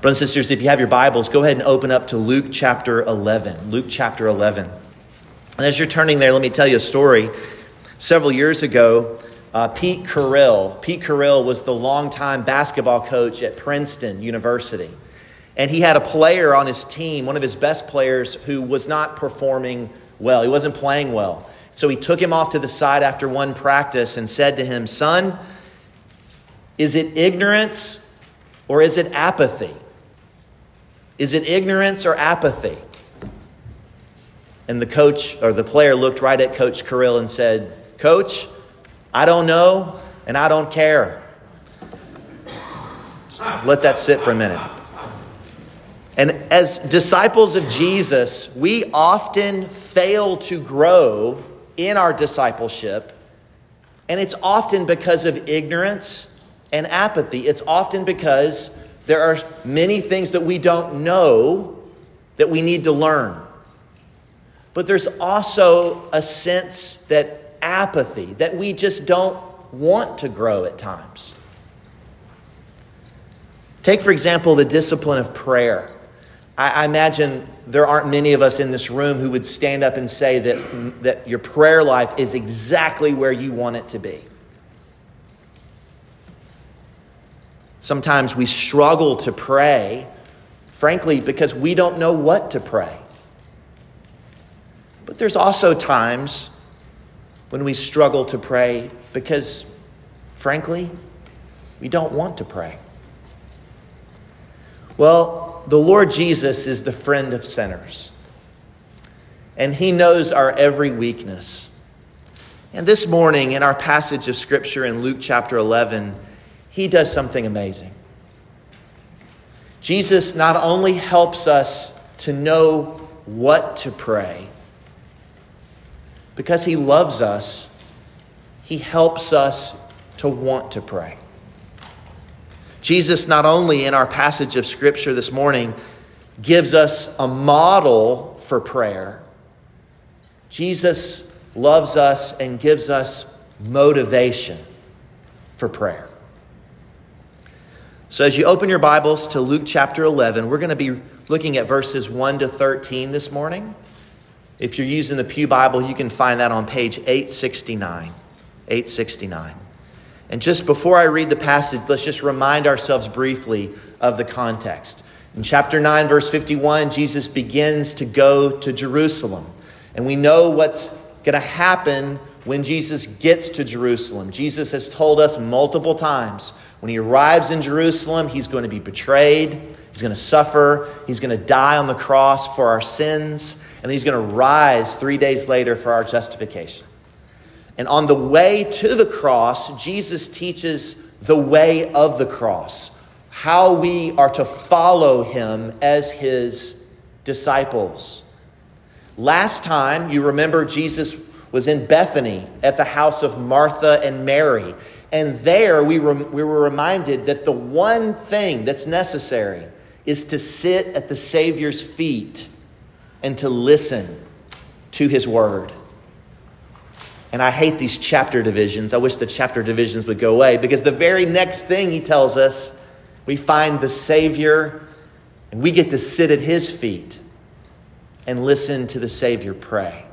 Brothers and sisters, if you have your Bibles, go ahead and open up to Luke chapter 11. Luke chapter 11. And as you're turning there, let me tell you a story. Several years ago, uh, Pete Carril. Pete Carril was the longtime basketball coach at Princeton University. And he had a player on his team, one of his best players, who was not performing well. He wasn't playing well. So he took him off to the side after one practice and said to him, Son, is it ignorance or is it apathy? Is it ignorance or apathy? And the coach or the player looked right at Coach Carril and said, Coach, I don't know and I don't care. Just let that sit for a minute. And as disciples of Jesus, we often fail to grow in our discipleship, and it's often because of ignorance and apathy. It's often because there are many things that we don't know that we need to learn. But there's also a sense that apathy, that we just don't want to grow at times. Take, for example, the discipline of prayer. I, imagine there aren't many of us in this room who would stand up and say that, that your prayer life is exactly where you want it to be. Sometimes we struggle to pray, frankly, because we don't know what to pray. But there's also times when we struggle to pray because, frankly, we don't want to pray. Well, the Lord Jesus is the friend of sinners, and He knows our every weakness. And this morning, in our passage of Scripture in Luke chapter 11, he does something amazing. Jesus not only helps us to know what to pray, because he loves us, he helps us to want to pray. Jesus, not only in our passage of Scripture this morning, gives us a model for prayer, Jesus loves us and gives us motivation for prayer. So, as you open your Bibles to Luke chapter 11, we're going to be looking at verses 1 to 13 this morning. If you're using the Pew Bible, you can find that on page 869. 869. And just before I read the passage, let's just remind ourselves briefly of the context. In chapter 9, verse 51, Jesus begins to go to Jerusalem. And we know what's going to happen when Jesus gets to Jerusalem. Jesus has told us multiple times when he arrives in Jerusalem, he's going to be betrayed, he's going to suffer, he's going to die on the cross for our sins, and he's going to rise three days later for our justification. And on the way to the cross, Jesus teaches the way of the cross, how we are to follow him as his disciples. Last time, you remember Jesus was in Bethany at the house of Martha and Mary. And there we, we were reminded that the one thing that's necessary is to sit at the Savior's feet and to listen to his word. And I hate these chapter divisions. I wish the chapter divisions would go away because the very next thing he tells us, we find the Savior and we get to sit at his feet and listen to the Savior pray.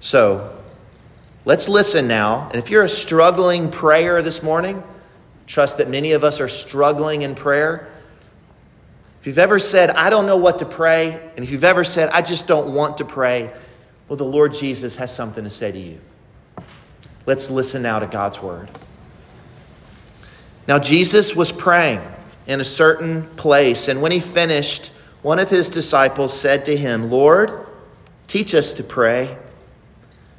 So, let's listen now. And if you're a struggling prayer this morning, trust that many of us are struggling in prayer. If you've ever said, I don't know what to pray, and if you've ever said, I just don't want to pray, well, the Lord Jesus has something to say to you. Let's listen now to God's word. Now, Jesus was praying in a certain place, and when he finished, one of his disciples said to him, Lord, teach us to pray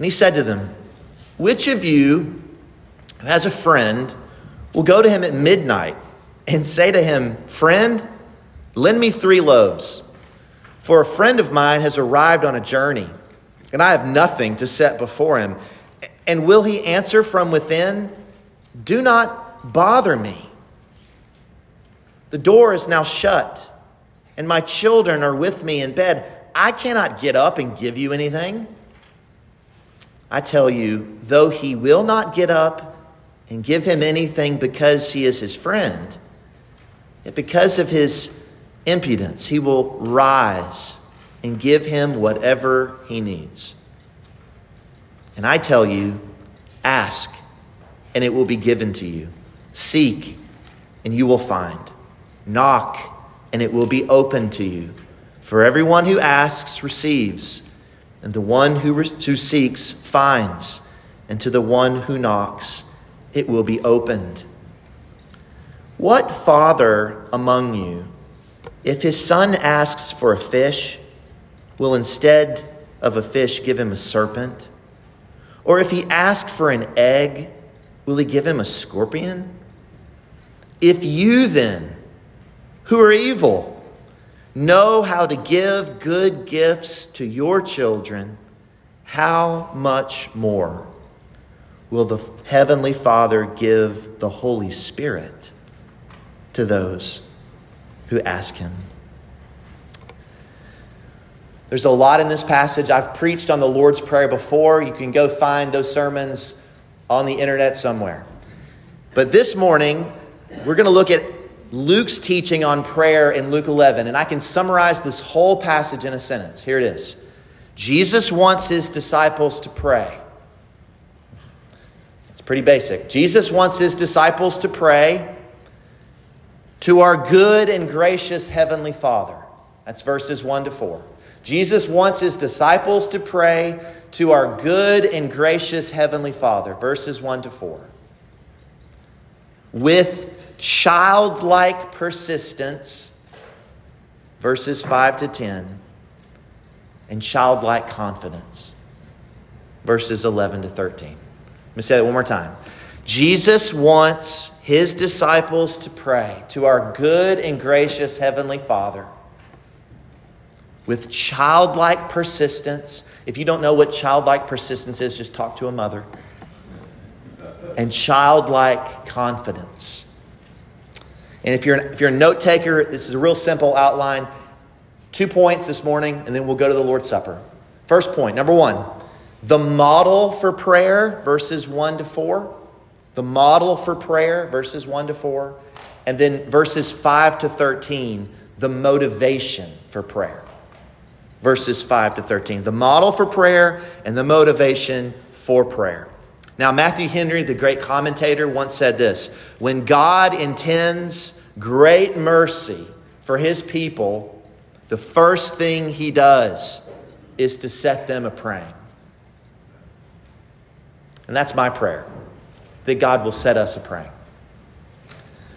and he said to them, Which of you who has a friend will go to him at midnight and say to him, Friend, lend me three loaves. For a friend of mine has arrived on a journey, and I have nothing to set before him. And will he answer from within, Do not bother me? The door is now shut, and my children are with me in bed. I cannot get up and give you anything. I tell you, though he will not get up and give him anything because he is his friend, yet because of his impudence, he will rise and give him whatever he needs. And I tell you, ask, and it will be given to you. Seek, and you will find. Knock, and it will be open to you. For everyone who asks receives, and the one who, re- who seeks finds, and to the one who knocks it will be opened. What father among you, if his son asks for a fish, will instead of a fish give him a serpent? Or if he asks for an egg, will he give him a scorpion? If you then, who are evil, know how to give good gifts to your children, how much more will the Heavenly Father give the Holy Spirit to those who ask Him? There's a lot in this passage. I've preached on the Lord's Prayer before. You can go find those sermons on the internet somewhere. But this morning, we're going to look at Luke's teaching on prayer in Luke 11, and I can summarize this whole passage in a sentence. Here it is Jesus wants his disciples to pray. It's pretty basic. Jesus wants his disciples to pray to our good and gracious Heavenly Father. That's verses 1 to 4. Jesus wants his disciples to pray to our good and gracious Heavenly Father, verses 1 to 4. With childlike persistence, verses 5 to 10, and childlike confidence, verses 11 to 13. Let me say that one more time. Jesus wants his disciples to pray to our good and gracious Heavenly Father with childlike persistence. If you don't know what childlike persistence is, just talk to a mother. And childlike confidence. And if you're, if you're a note taker, this is a real simple outline. Two points this morning, and then we'll go to the Lord's Supper. First point, number one, the model for prayer, verses 1 to 4. The model for prayer, verses 1 to 4. And then verses 5 to 13, the motivation for prayer. Verses 5 to 13. The model for prayer and the motivation for prayer. Now, Matthew Henry, the great commentator, once said this When God intends great mercy for his people, the first thing he does is to set them a praying. And that's my prayer that God will set us a praying.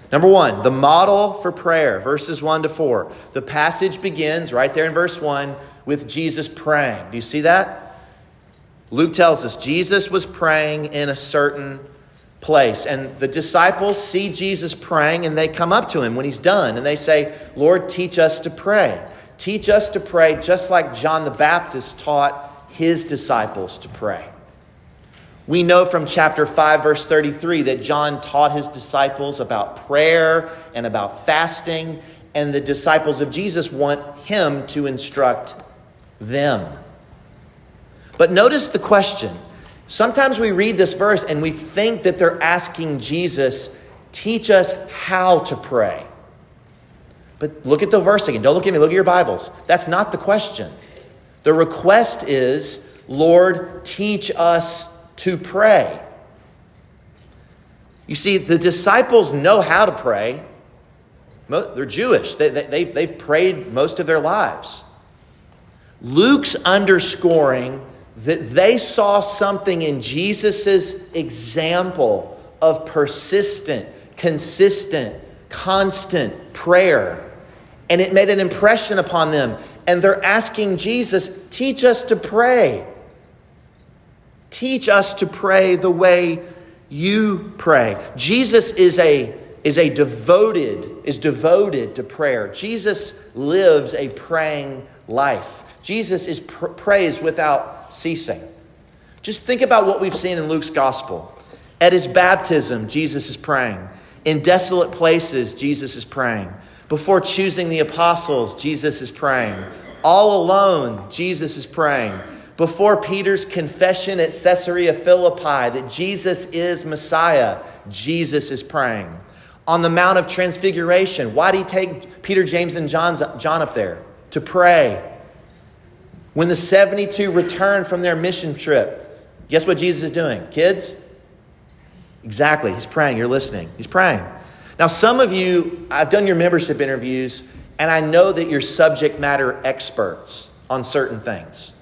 Number one, the model for prayer, verses 1 to 4. The passage begins right there in verse 1 with Jesus praying. Do you see that? Luke tells us Jesus was praying in a certain place. And the disciples see Jesus praying and they come up to him when he's done and they say, Lord, teach us to pray. Teach us to pray just like John the Baptist taught his disciples to pray. We know from chapter 5, verse 33, that John taught his disciples about prayer and about fasting, and the disciples of Jesus want him to instruct them. But notice the question. Sometimes we read this verse and we think that they're asking Jesus, teach us how to pray. But look at the verse again. Don't look at me, look at your Bibles. That's not the question. The request is, Lord, teach us to pray. You see, the disciples know how to pray. They're Jewish, they, have they, they've prayed most of their lives. Luke's underscoring that they saw something in Jesus' example of persistent, consistent, constant prayer. And it made an impression upon them. And they're asking Jesus, teach us to pray. Teach us to pray the way you pray. Jesus is a is a devoted is devoted to prayer. Jesus lives a praying life. Jesus is pr- prays without ceasing. Just think about what we've seen in Luke's gospel. At his baptism, Jesus is praying. In desolate places, Jesus is praying. Before choosing the apostles, Jesus is praying. All alone, Jesus is praying. Before Peter's confession at Caesarea Philippi that Jesus is Messiah, Jesus is praying. On the Mount of Transfiguration, why did he take Peter, James, and John's, John up there? To pray. When the 72 returned from their mission trip, guess what Jesus is doing? Kids, Exactly. He's praying. You're listening. He's praying. Now, some of you, I've done your membership interviews, and I know that you're subject matter experts on certain things.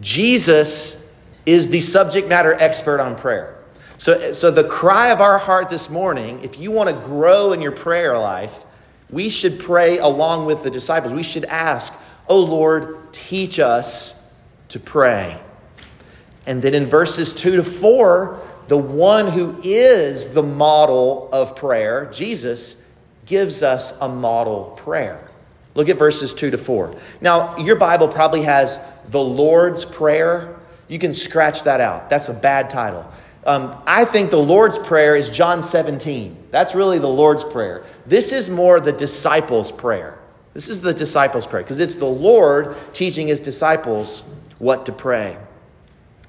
Jesus is the subject matter expert on prayer. So, so the cry of our heart this morning, if you want to grow in your prayer life, we should pray along with the disciples. We should ask, Oh Lord, teach us to pray. And then in verses 2 to 4, the one who is the model of prayer, Jesus, gives us a model prayer. Look at verses 2 to 4. Now, your Bible probably has the Lord's Prayer. You can scratch that out. That's a bad title. Um, I think the Lord's Prayer is John 17. That's really the Lord's Prayer. This is more the disciples' prayer. This is the disciples' prayer because it's the Lord teaching his disciples what to pray.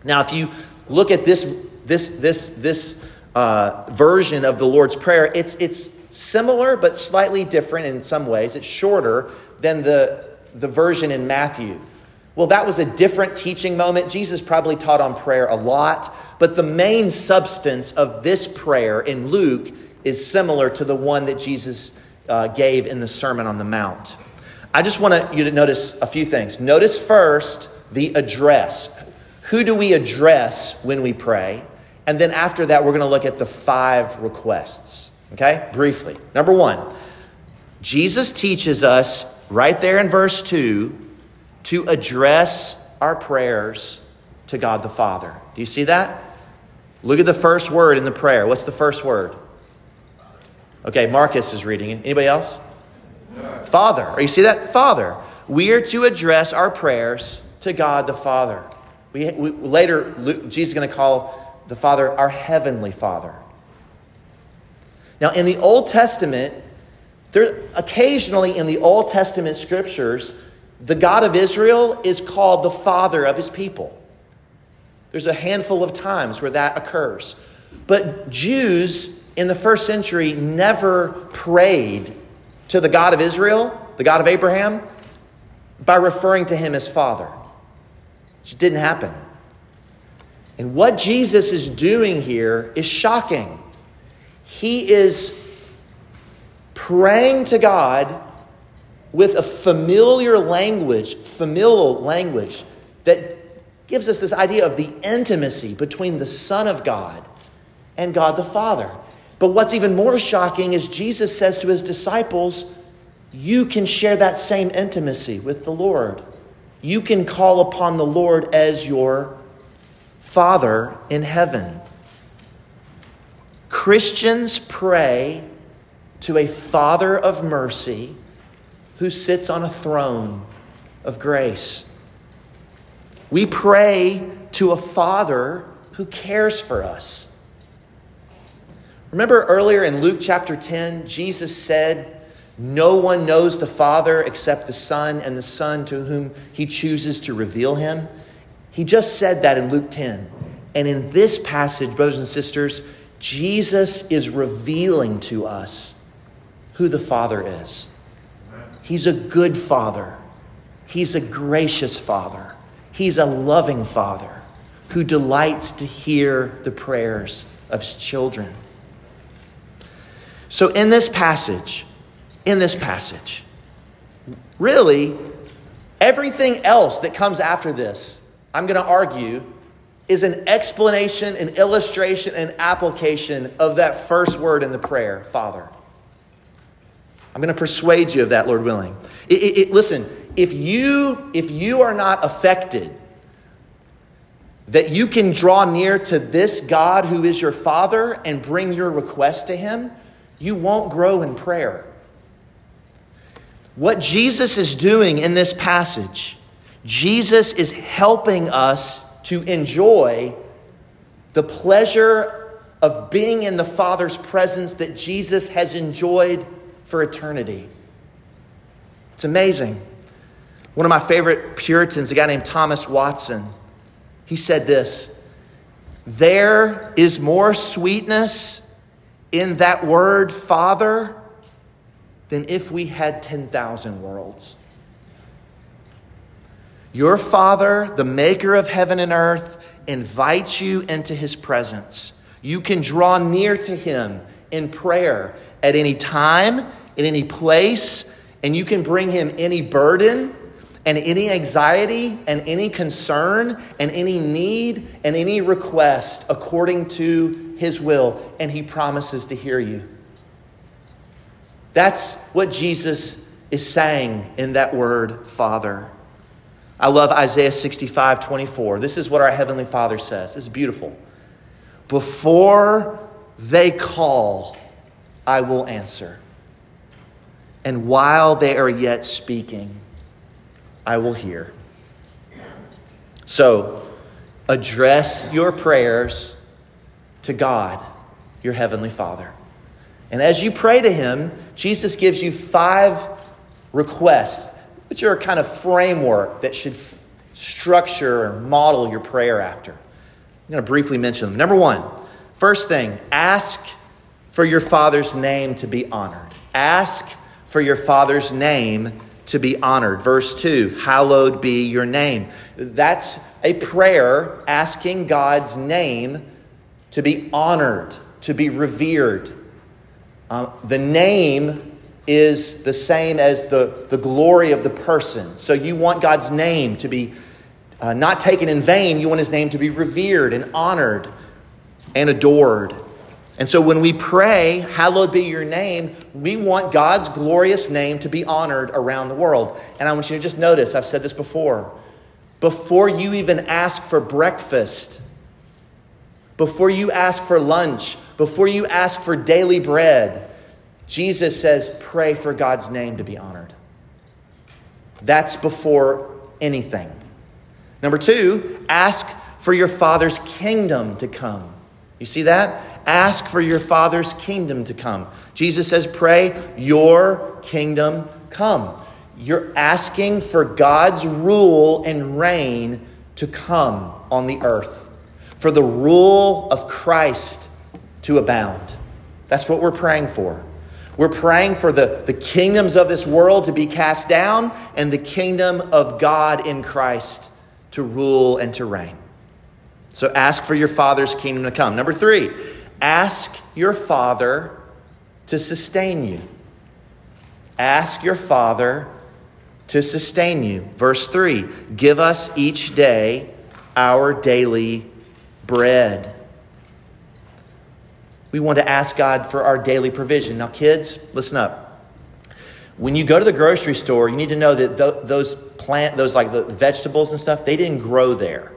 Now, if you look at this this, this, this uh, version of the Lord's Prayer, it's, it's similar but slightly different in some ways. It's shorter than the, the version in Matthew. Well, that was a different teaching moment. Jesus probably taught on prayer a lot, but the main substance of this prayer in Luke is similar to the one that Jesus uh, gave in the Sermon on the Mount. I just want you to notice a few things. Notice first the address. Who do we address when we pray? And then after that, we're going to look at the five requests. Okay? Briefly. Number one, Jesus teaches us right there in verse 2 to address our prayers to God the Father. Do you see that? Look at the first word in the prayer. What's the first word? Okay, Marcus is reading it. Anybody else? Father. Or you see that? Father. We are to address our prayers to God the Father. We, we later, Luke, Jesus is going to call the Father, our heavenly Father. Now, in the Old Testament, there occasionally in the Old Testament scriptures, the God of Israel is called the Father of his people. There's a handful of times where that occurs. But Jews in the first century never prayed to the God of Israel, the God of Abraham, by referring to him as Father. It just didn't happen. And what Jesus is doing here is shocking. He is praying to God with a familiar language, familial language, that gives us this idea of the intimacy between the Son of God and God the Father. But what's even more shocking is Jesus says to his disciples, You can share that same intimacy with the Lord. You can call upon the Lord as your Father in heaven. Christians pray to a Father of mercy who sits on a throne of grace. We pray to a Father who cares for us. Remember earlier in Luke chapter 10, Jesus said, No one knows the Father except the Son, and the Son to whom he chooses to reveal him. He just said that in Luke 10. And in this passage, brothers and sisters, Jesus is revealing to us who the Father is. He's a good Father, He's a gracious Father, He's a loving Father who delights to hear the prayers of His children. So, in this passage, in this passage, really, everything else that comes after this I'm going to argue, is an explanation, an illustration, an application of that first word in the prayer, Father. I'm going to persuade you of that, Lord willing. It, it, it, listen, if you, if you are not affected, that you can draw near to this God who is your Father and bring your request to Him, you won't grow in prayer. What Jesus is doing in this passage, Jesus is helping us to enjoy the pleasure of being in the Father's presence that Jesus has enjoyed for eternity. It's amazing. One of my favorite Puritans, a guy named Thomas Watson, he said this There is more sweetness in that word, Father, than if we had 10,000 worlds. Your Father, the maker of heaven and earth, invites you into his presence. You can draw near to him in prayer at any time, in any place, and you can bring him any burden and any anxiety and any concern and any need and any request according to his will, and he promises to hear you. That's what Jesus is saying in that word, Father. I love Isaiah 65 24. This is what our Heavenly Father says. It's beautiful. Before they call, I will answer. And while they are yet speaking, I will hear. So, address your prayers to God, your Heavenly Father. And as you pray to Him, Jesus gives you five requests, which are a kind of framework that should f- structure or model your prayer after. I'm going to briefly mention them. Number one, first thing, ask for your Father's name to be honored. Ask for your Father's name to be honored. Verse 2 Hallowed be your name. That's a prayer asking God's name to be honored, to be revered. Uh, the name is the same as the, the glory of the person. So you want God's name to be uh, not taken in vain. You want his name to be revered and honored and adored. And so when we pray, Hallowed be your name, we want God's glorious name to be honored around the world. And I want you to just notice, I've said this before. Before you even ask for breakfast, before you ask for lunch, before you ask for daily bread, Jesus says, pray for God's name to be honored. That's before anything. Number two, ask for your Father's kingdom to come. You see that? Ask for your Father's kingdom to come. Jesus says, pray, your kingdom come. You're asking for God's rule and reign to come on the earth for the rule of Christ to abound. That's what we're praying for. We're praying for the, the kingdoms of this world to be cast down and the kingdom of God in Christ to rule and to reign. So ask for your Father's kingdom to come. Number three, ask your Father to sustain you. Ask your Father to sustain you. Verse 3 Give us each day our daily bread. We want to ask God for our daily provision. Now, kids, listen up. When you go to the grocery store, you need to know that th- those plant, those like the vegetables and stuff, they didn't grow there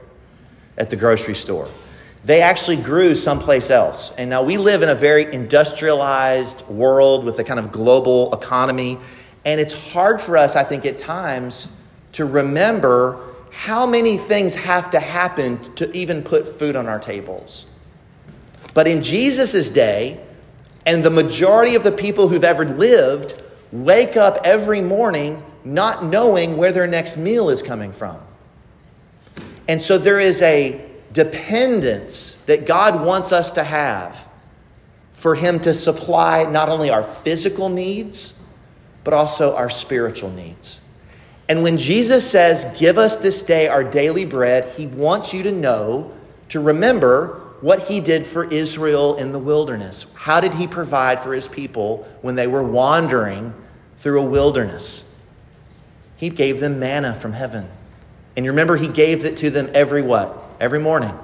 at the grocery store. They actually grew someplace else. And now we live in a very industrialized world with a kind of global economy. And it's hard for us, I think, at times to remember how many things have to happen to even put food on our tables. But in Jesus' day, and the majority of the people who've ever lived wake up every morning not knowing where their next meal is coming from. And so there is a dependence that God wants us to have for Him to supply not only our physical needs, but also our spiritual needs. And when Jesus says, Give us this day our daily bread, he wants you to know, to remember what he did for Israel in the wilderness. How did he provide for his people when they were wandering through a wilderness? He gave them manna from heaven. And you remember, he gave it to them every what? Every morning.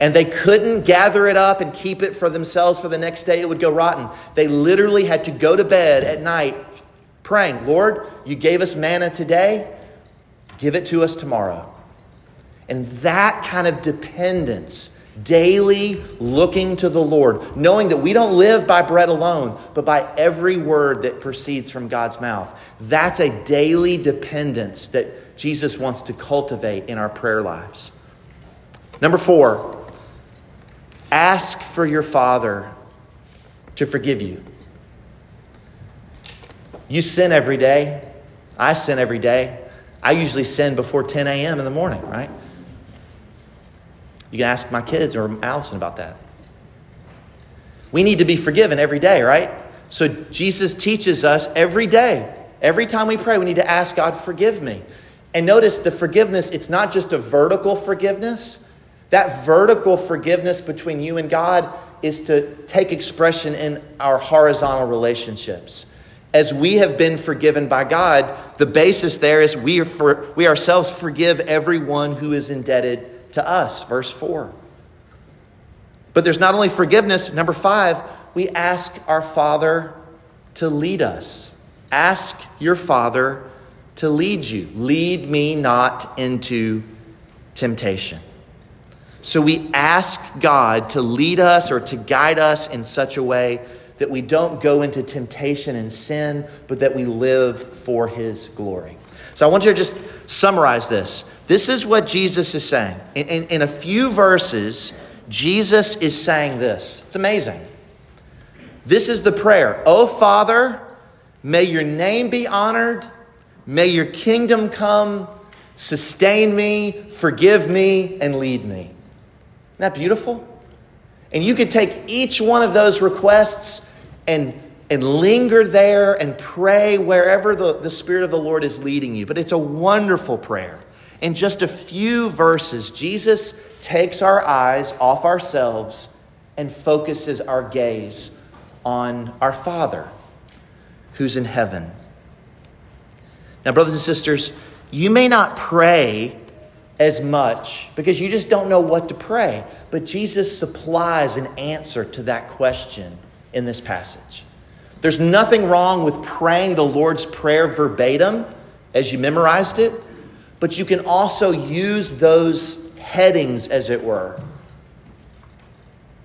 And they couldn't gather it up and keep it for themselves for the next day. It would go rotten. They literally had to go to bed at night praying, Lord, you gave us manna today, give it to us tomorrow. And that kind of dependence daily looking to the Lord, knowing that we don't live by bread alone, but by every word that proceeds from God's mouth. That's a daily dependence that Jesus wants to cultivate in our prayer lives. Number four, ask for your Father to forgive you. You sin every day. I sin every day. I usually sin before 10 a.m. in the morning, right? You can ask my kids or Allison about that. We need to be forgiven every day, right? So Jesus teaches us every day, every time we pray, we need to ask God, forgive me. And notice the forgiveness, it's not just a vertical forgiveness. That vertical forgiveness between you and God is to take expression in our horizontal relationships. As we have been forgiven by God, the basis there is we, are for, we ourselves forgive everyone who is indebted to us, verse 4. But there's not only forgiveness, number five, we ask our Father to lead us. Ask your Father to lead you. Lead me not into temptation. So we ask God to lead us or to guide us in such a way that we don't go into temptation and sin, but that we live for His glory. So I want you to just summarize this. This is what Jesus is saying. In, in, in, a few verses, Jesus is saying this. It's amazing. This is the prayer Oh, Father, may your name be honored, may your kingdom come, sustain me, forgive me, and lead me. Isn't that beautiful? And you could take each one of those requests and and linger there and pray wherever the, the Spirit of the Lord is leading you. But it's a wonderful prayer in just a few verses, Jesus takes our eyes off ourselves and focuses our gaze on our Father who's in heaven. Now, brothers and sisters, you may not pray as much because you just don't know what to pray, but Jesus supplies an answer to that question in this passage. There's nothing wrong with praying the Lord's Prayer verbatim as you memorized it but you can also use those headings, as it were,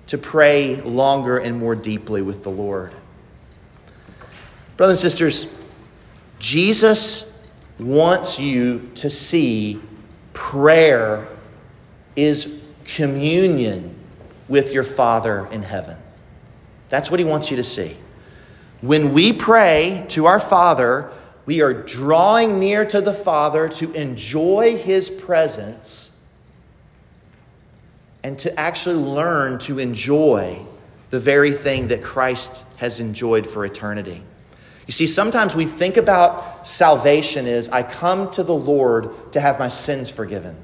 to pray longer and more deeply with the Lord. Brothers and sisters, Jesus wants you to see prayer is communion with your Father in heaven. That's what he wants you to see. When we pray to our Father, we are drawing near to the Father to enjoy His presence and to actually learn to enjoy the very thing that Christ has enjoyed for eternity. You see, sometimes we think about salvation as I come to the Lord to have my sins forgiven.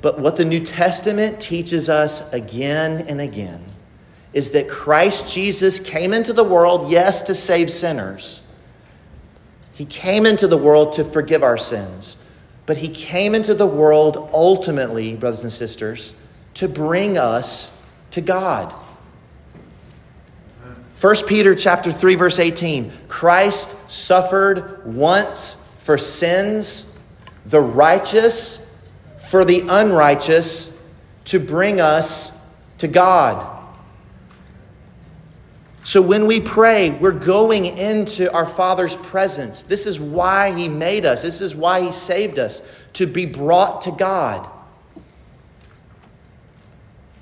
But what the New Testament teaches us again and again is that Christ Jesus came into the world, yes, to save sinners. He came into the world to forgive our sins, but He came into the world ultimately, brothers and sisters, to bring us to God. 1 Peter chapter 3 verse 18 Christ suffered once for sins the righteous for the unrighteous to bring us to God so when we pray, we're going into our Father's presence. This is why He made us, this is why He saved us, to be brought to God.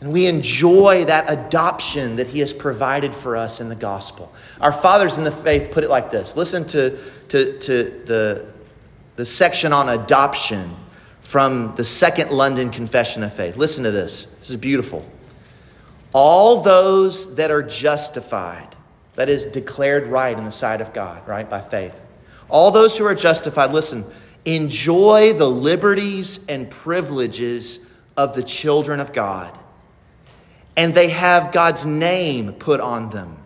And we enjoy that adoption that He has provided for us in the gospel. Our fathers in the faith put it like this listen to, to, to the, the section on adoption from the Second London Confession of Faith. Listen to this. This is beautiful. All those that are justified, that is, declared right in the sight of God, right, by faith. All those who are justified, listen, enjoy the liberties and privileges of the children of God. And they have God's name put on them.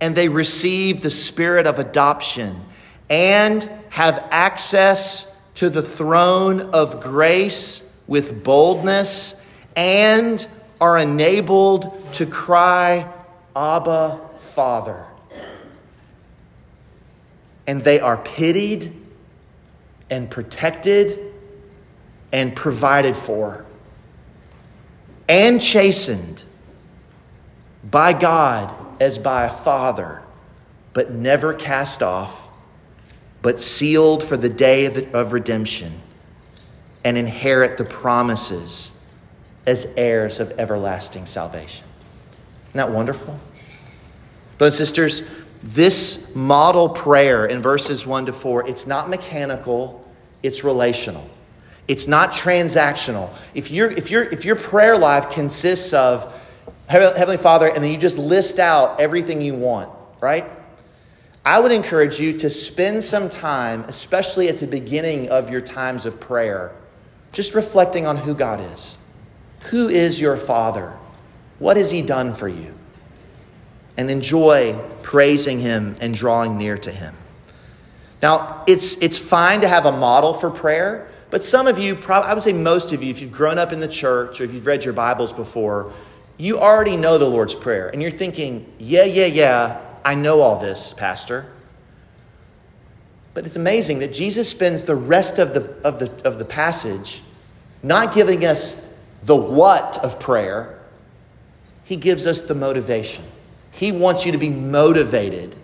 And they receive the spirit of adoption and have access to the throne of grace with boldness and are enabled to cry, Abba, Father. And they are pitied and protected and provided for. and chastened by God as by a father, but never cast off, but sealed for the day of, redemption, and inherit the promises as heirs of everlasting salvation. Isn't that wonderful? Brothers and sisters, this model prayer in verses 1 to 4, it's not mechanical, it's relational. It's not transactional. If, you if, you if your prayer life consists of Heavenly Father, and then you just list out everything you want, right? I would encourage you to spend some time, especially at the beginning of your times of prayer, just reflecting on who God is. Who is your Father? What has He done for you? And enjoy praising Him and drawing near to Him. Now, it's, it's fine to have a model for prayer, but some of you, probably, I would say most of you, if you've grown up in the church or if you've read your Bibles before, you already know the Lord's Prayer. And you're thinking, yeah, yeah, yeah, I know all this, Pastor. But it's amazing that Jesus spends the rest of the, of the, of the passage not giving us the what of prayer, he gives us the motivation. He wants you to be motivated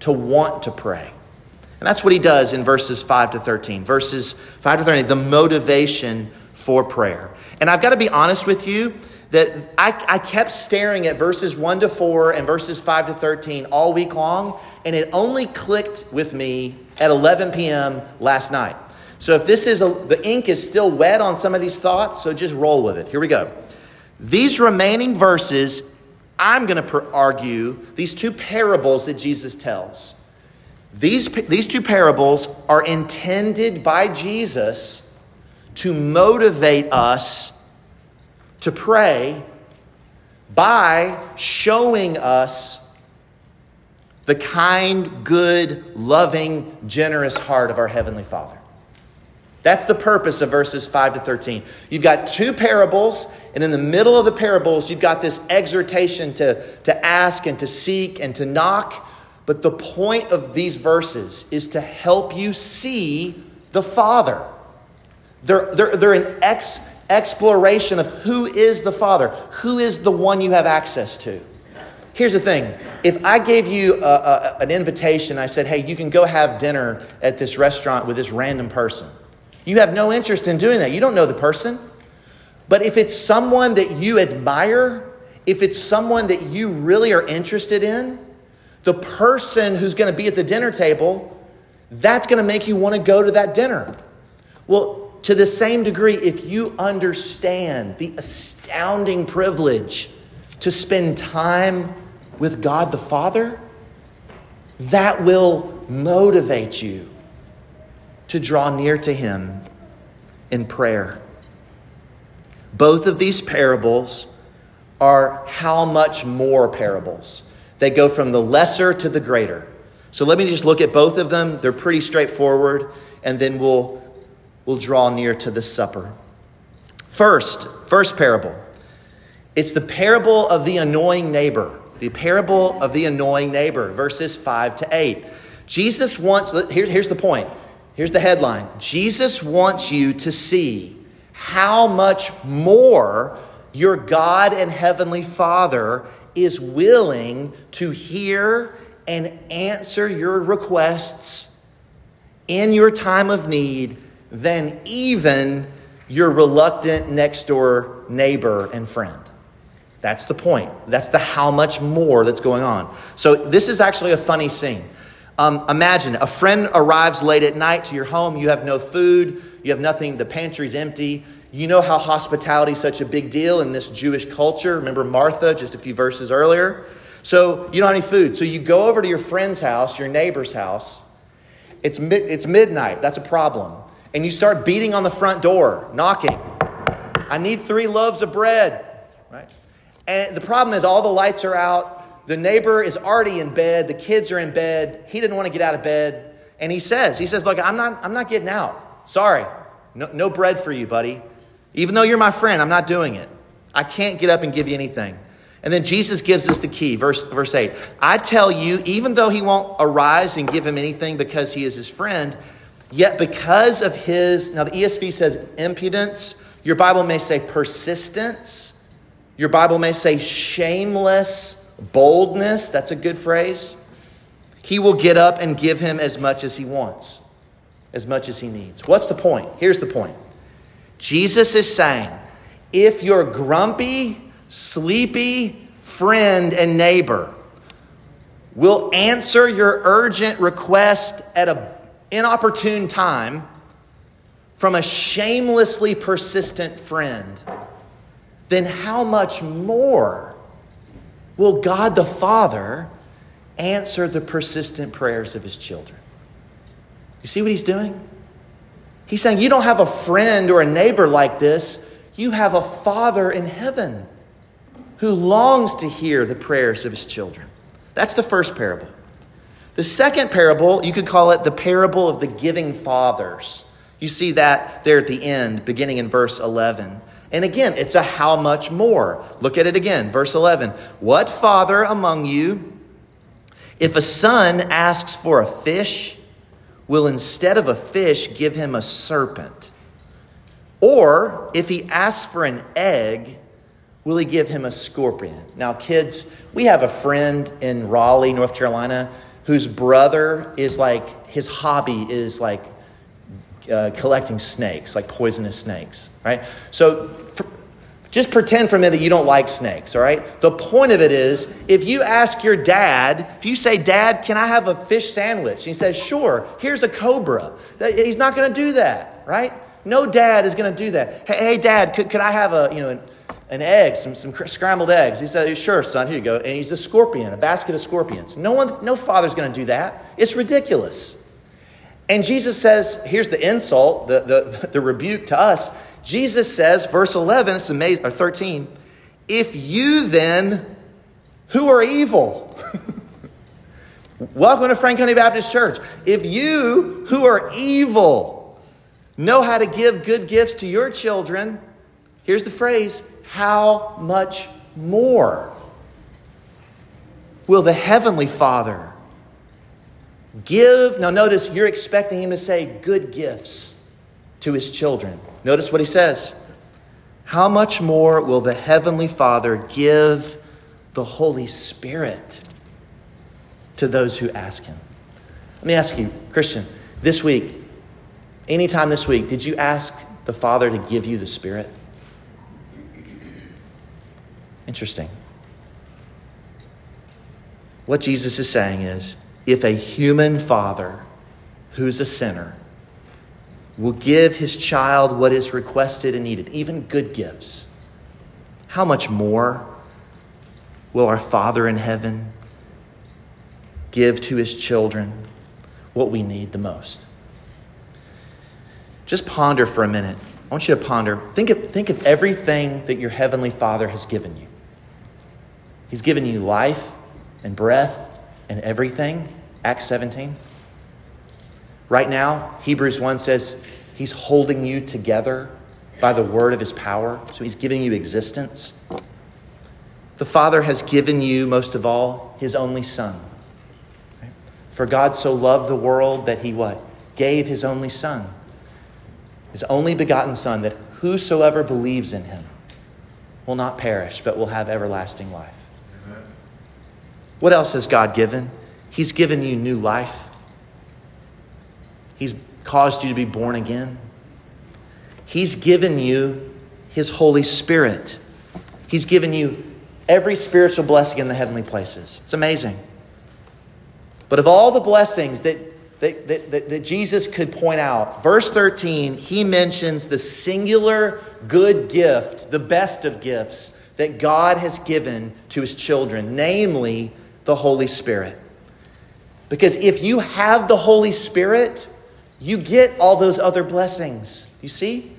to want to pray. And that's what he does in verses 5 to 13. Verses 5 to 13, the motivation for prayer. And I've got to be honest with you that I, I kept staring at verses 1 to 4 and verses 5 to 13 all week long, and it only clicked with me at 11 p.m. last night. So if this is a, the ink is still wet on some of these thoughts, so just roll with it. Here we go. These remaining verses, I'm going to argue these two parables that Jesus tells. These, these two parables are intended by Jesus to motivate us to pray by showing us the kind, good, loving, generous heart of our Heavenly Father. That's the purpose of verses 5 to 13. You've got two parables, and in the middle of the parables, you've got this exhortation to, to ask and to seek and to knock. But the point of these verses is to help you see the Father. They're, they're, they're an ex, exploration of who is the Father, who is the one you have access to. Here's the thing if I gave you a, a, an invitation, I said, hey, you can go have dinner at this restaurant with this random person, you have no interest in doing that. You don't know the person. But if it's someone that you admire, if it's someone that you really are interested in, the person who's going to be at the dinner table, that's going to make you want to go to that dinner. Well, to the same degree, if you understand the astounding privilege to spend time with God the Father, that will motivate you to draw near to Him in prayer. Both of these parables are how much more parables. They go from the lesser to the greater. So let me just look at both of them. They're pretty straightforward, and then we'll, we'll draw near to the supper. First, first parable. It's the parable of the annoying neighbor. The parable of the annoying neighbor, verses 5 to 8. Jesus wants, here, here's the point. Here's the headline Jesus wants you to see how much more your God and Heavenly Father is willing to hear and answer your requests in your time of need than even your reluctant next door neighbor and friend. That's the point. That's the how much more that's going on. So, this is actually a funny scene. Um, imagine a friend arrives late at night to your home, you have no food, you have nothing, the pantry's empty, you know how hospitality is such a big deal in this Jewish culture. Remember Martha just a few verses earlier? So you don't have any food. So you go over to your friend's house, your neighbor's house. It's, it's midnight. That's a problem. And you start beating on the front door, knocking. I need three loaves of bread. Right? And the problem is all the lights are out. The neighbor is already in bed. The kids are in bed. He didn't want to get out of bed. And he says, he says, look, I'm not, I'm not getting out. Sorry. No, no bread for you, buddy. Even though you're my friend, I'm not doing it. I can't get up and give you anything. And then Jesus gives us the key, verse, verse 8. I tell you, even though he won't arise and give him anything because he is his friend, yet because of his, now the ESV says impudence, your Bible may say persistence. Your Bible may say shameless boldness. That's a good phrase. He will get up and give him as much as he wants, as much as he needs. What's the point? Here's the point Jesus is saying if your grumpy, sleepy friend and neighbor will answer your urgent request at an inopportune time from a shamelessly persistent friend, then how much more will God the Father answer the persistent prayers of his children? You see what he's doing? He's saying, You don't have a friend or a neighbor like this. You have a Father in heaven who longs to hear the prayers of his children. That's the first parable. The second parable, you could call it the parable of the giving fathers. You see that there at the end, beginning in verse 11. And again, it's a how much more. Look at it again, verse 11. What father among you, if a son asks for a fish, will instead of a fish give him a serpent? Or if he asks for an egg, will he give him a scorpion? Now, kids, we have a friend in Raleigh, North Carolina, whose brother is like, his hobby is like uh, collecting snakes, like poisonous snakes, right? So for, just pretend for a minute that you don't like snakes, all right? The point of it is if you ask your dad, if you say, Dad, can I have a fish sandwich? And he says, Sure, here's a cobra. He's not going to do that, right? No dad is going to do that. Hey, hey Dad, could, could I have a, you know, an, an egg, some, some scrambled eggs? He says, Sure, son, here you go. And he's a scorpion, a basket of scorpions. No, one's, no father's going to do that. It's ridiculous. And Jesus says, here's the insult, the, the, the rebuke to us. Jesus says, verse 11, it's amazing, or 13, if you then, who are evil, welcome to Franconia Baptist Church. If you, who are evil, know how to give good gifts to your children, here's the phrase, how much more will the Heavenly Father give? Now, notice you're expecting Him to say good gifts to His children. Notice what he says. How much more will the Heavenly Father give the Holy Spirit to those who ask Him? Let me ask you, Christian, this week, anytime this week, did you ask the Father to give you the Spirit? Interesting. What Jesus is saying is if a human father who's a sinner will give his child what is requested and needed, even good gifts, how much more will our Father in heaven give to his children what we need the most? Just ponder for a minute. I want you to ponder. Think of, think of everything that your Heavenly Father has given you. He's given you life and breath and everything. Acts 17. Right now, Hebrews 1 says he's holding you together by the word of his power. So he's giving you existence. The Father has given you, most of all, his only Son. For God so loved the world that he what? Gave his only Son. His only begotten Son, that whosoever believes in him will not perish, but will have everlasting life. Amen. What else has God given? He's given you new life. He's caused you to be born again. He's given you His Holy Spirit. He's given you every spiritual blessing in the heavenly places. It's amazing. But of all the blessings that, that, that, that, Jesus could point out, verse 13, he mentions the singular good gift, the best of gifts that God has given to his children, namely the Holy Spirit. Because if you have the Holy Spirit, you get all those other blessings. You see?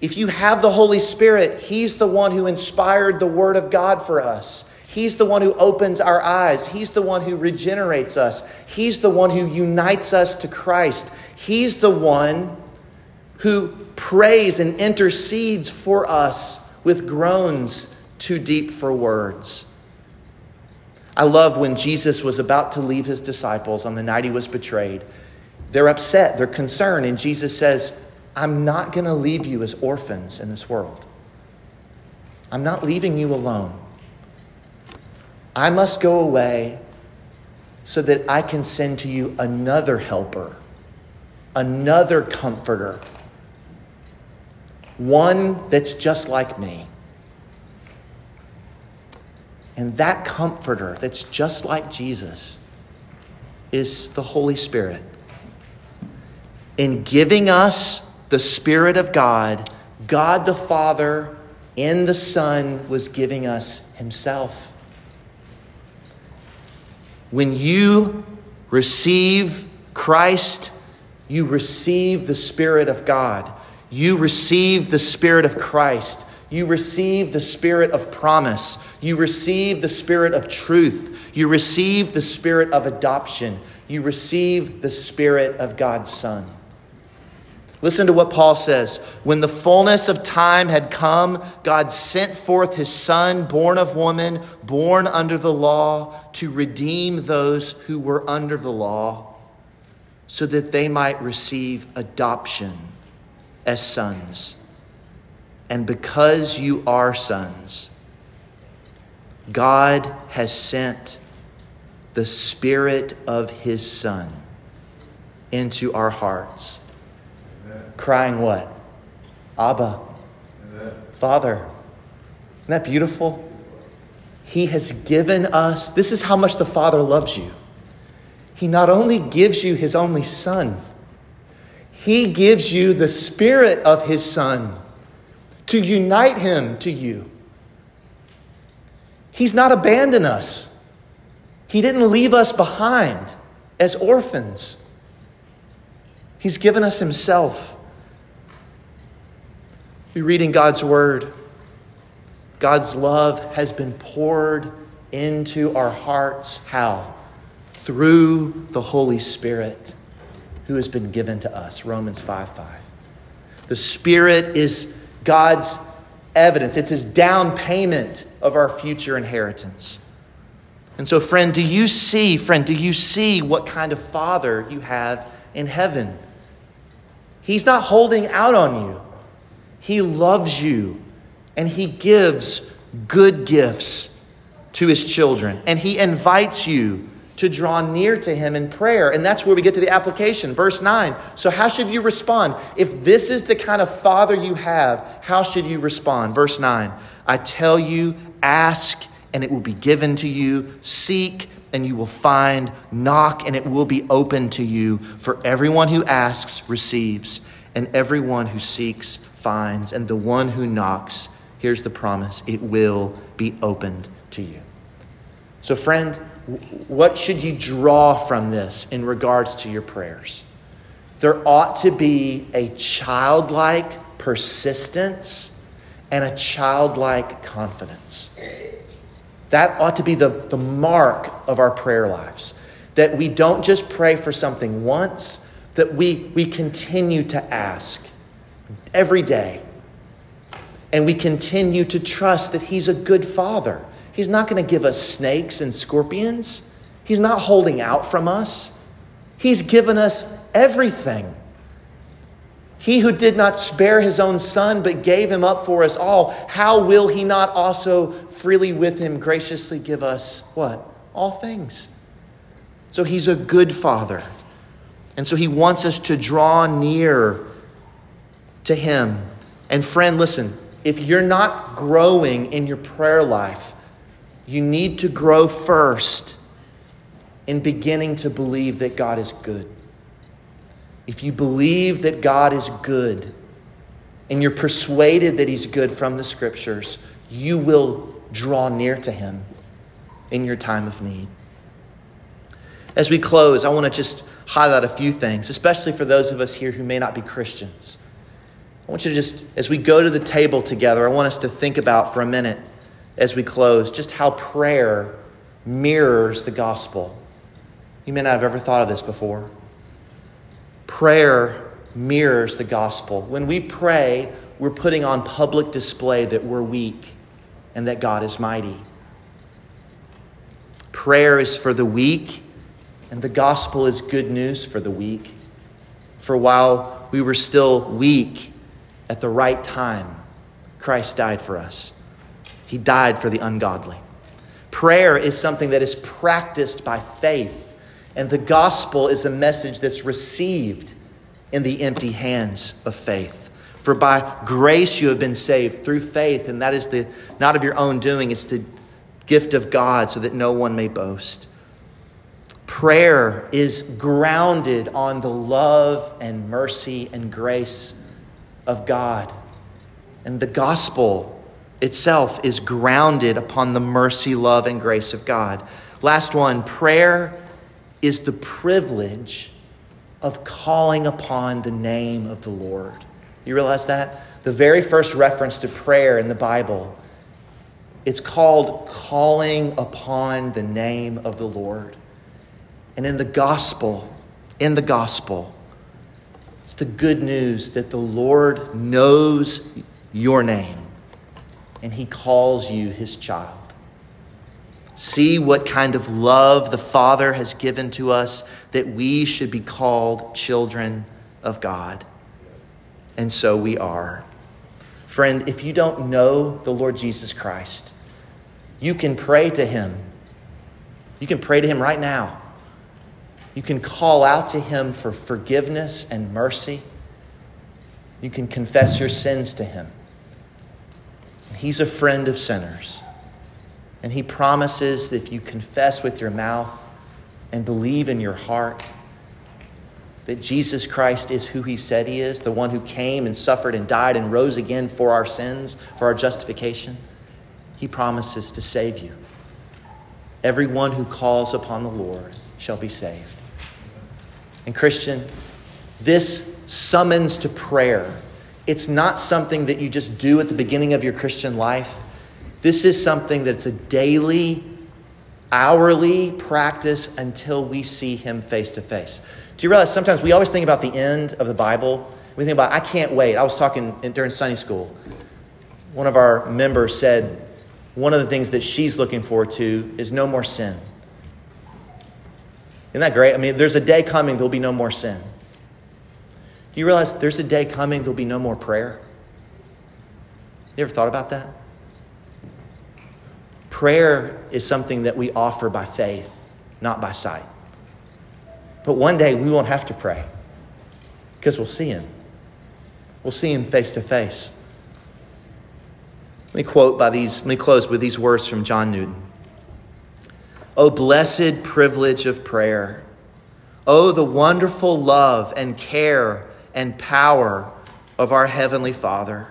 If you have the Holy Spirit, He's the one who inspired the Word of God for us. He's the one who opens our eyes. He's the one who regenerates us. He's the one who unites us to Christ. He's the one who prays and intercedes for us with groans too deep for words. I love when Jesus was about to leave his disciples on the night he was betrayed. They're upset, they're concerned, and Jesus says, I'm not going to leave you as orphans in this world. I'm not leaving you alone. I must go away so that I can send to you another helper, another comforter, one that's just like me. And that comforter that's just like Jesus is the Holy Spirit. In giving us the Spirit of God, God the Father in the Son was giving us Himself. When you receive Christ, you receive the Spirit of God. You receive the Spirit of Christ. You receive the Spirit of promise. You receive the Spirit of truth. You receive the Spirit of adoption. You receive the Spirit of God's Son. Listen to what Paul says. When the fullness of time had come, God sent forth his Son, born of woman, born under the law, to redeem those who were under the law, so that they might receive adoption as sons. And because you are sons, God has sent the Spirit of his Son into our hearts crying what? Abba, Amen. Father. Isn't that beautiful? He has given us, this is how much the Father loves you. He not only gives you His only Son, He gives you the Spirit of His Son to unite Him to you. He's not abandoned us, He didn't leave us behind as orphans. He's given us Himself. We read in God's Word, God's love has been poured into our hearts. How? Through the Holy Spirit who has been given to us. Romans 5 5. The Spirit is God's evidence, it's His down payment of our future inheritance. And so, friend, do you see, friend, do you see what kind of Father you have in heaven? He's not holding out on you. He loves you and He gives good gifts to His children. And He invites you to draw near to Him in prayer. And that's where we get to the application. Verse 9. So, how should you respond? If this is the kind of Father you have, how should you respond? Verse 9. I tell you, ask and it will be given to you, seek and you will find, knock and it will be open to you. For everyone who asks receives, and everyone who seeks finds, and the one who knocks, here's the promise it will be opened to you. So, friend, what should you draw from this in regards to your prayers? There ought to be a childlike persistence and a childlike confidence. That ought to be the, the mark of our prayer lives. That we don't just pray for something once, that we, we continue to ask every day. And we continue to trust that He's a good Father. He's not going to give us snakes and scorpions, He's not holding out from us. He's given us everything. He who did not spare his own son, but gave him up for us all, how will he not also freely with him graciously give us what? All things. So he's a good father. And so he wants us to draw near to Him. And friend, listen, if you're not growing in your prayer life, you need to grow first in beginning to believe that God is good. If you believe that God is good and you're persuaded that He's good from the scriptures, you will draw near to Him in your time of need. As we close, I want to just highlight a few things, especially for those of us here who may not be Christians. I want you to just, as we go to the table together, I want us to think about for a minute as we close just how prayer mirrors the gospel. You may not have ever thought of this before. Prayer mirrors the gospel. When we pray, we're putting on public display that we're weak and that God is mighty. Prayer is for the weak, and the gospel is good news for the weak. For while we were still weak, at the right time, Christ died for us. He died for the ungodly. Prayer is something that is practiced by faith, and the gospel is a message that's received in the empty hands of faith. For by grace you have been saved through faith, and that is the not of your own doing, it's the gift of God, so that no one may boast. Prayer is grounded on the love and mercy and grace of God. And the gospel itself is grounded upon the mercy, love, and grace of God. Last one prayer is the privilege of calling upon the name of the Lord. You realize that? The very first reference to prayer in the Bible, it's called calling upon the name of the Lord. And in the gospel, in the gospel, it's the good news that the Lord knows your name and he calls you his child. See what kind of love the Father has given to us that we should be called children of God. And so we are. Friend, if you don't know the Lord Jesus Christ, you can pray to him. You can pray to him right now. You can call out to him for forgiveness and mercy. You can confess your sins to him. He's a friend of sinners. And he promises that if you confess with your mouth and believe in your heart that Jesus Christ is who he said he is, the one who came and suffered and died and rose again for our sins, for our justification, he promises to save you. Everyone who calls upon the Lord shall be saved. And, Christian, this summons to prayer, it's not something that you just do at the beginning of your Christian life. This is something that's a daily, hourly practice until we see Him face to face. Do you realize sometimes we always think about the end of the Bible? We think about, I can't wait. I was talking during Sunday school. One of our members said, one of the things that she's looking forward to is no more sin. Isn't that great? I mean, there's a day coming, there'll be no more sin. Do you realize there's a day coming, there'll be no more prayer? You ever thought about that? Prayer is something that we offer by faith, not by sight. But one day we won't have to pray because we'll see Him. We'll see Him face to face. Let me quote by these, let me close with these words from John Newton. Oh, blessed privilege of prayer. Oh, the wonderful love and care and power of our Heavenly Father.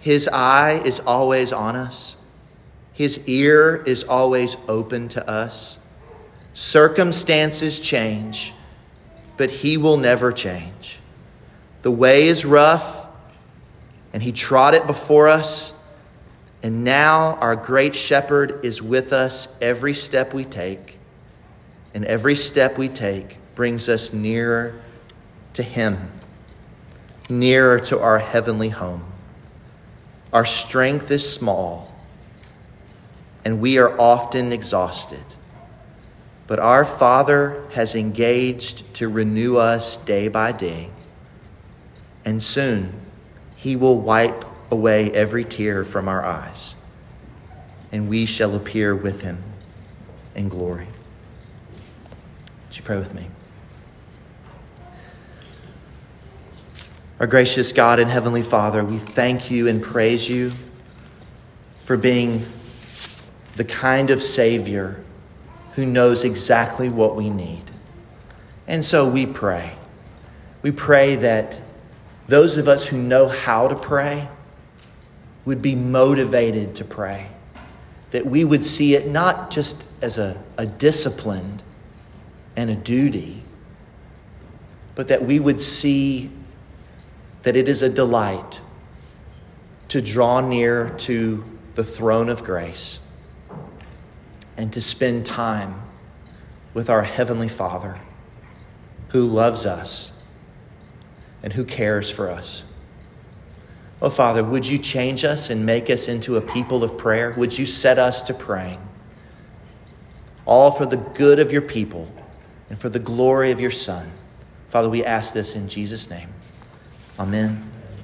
His eye is always on us. His ear is always open to us. Circumstances change, but He will never change. The way is rough, and He trod it before us. And now our great shepherd is with us every step we take. And every step we take brings us nearer to Him, nearer to our heavenly home. Our strength is small and we are often exhausted. But our Father has engaged to renew us day by day, and soon He will wipe away every tear from our eyes, and we shall appear with Him in glory. Would you pray with me? Our gracious God and Heavenly Father, we thank you and praise you for being the kind of Savior who knows exactly what we need. And so we pray. We pray that those of us who know how to pray would be motivated to pray, that we would see it not just as a, a discipline and a duty, but that we would see that it is a delight to draw near to the throne of grace and to spend time with our Heavenly Father who loves us and who cares for us. Oh, Father, would you change us and make us into a people of prayer? Would you set us to praying? All for the good of your people and for the glory of your Son. Father, we ask this in Jesus' name. Amen.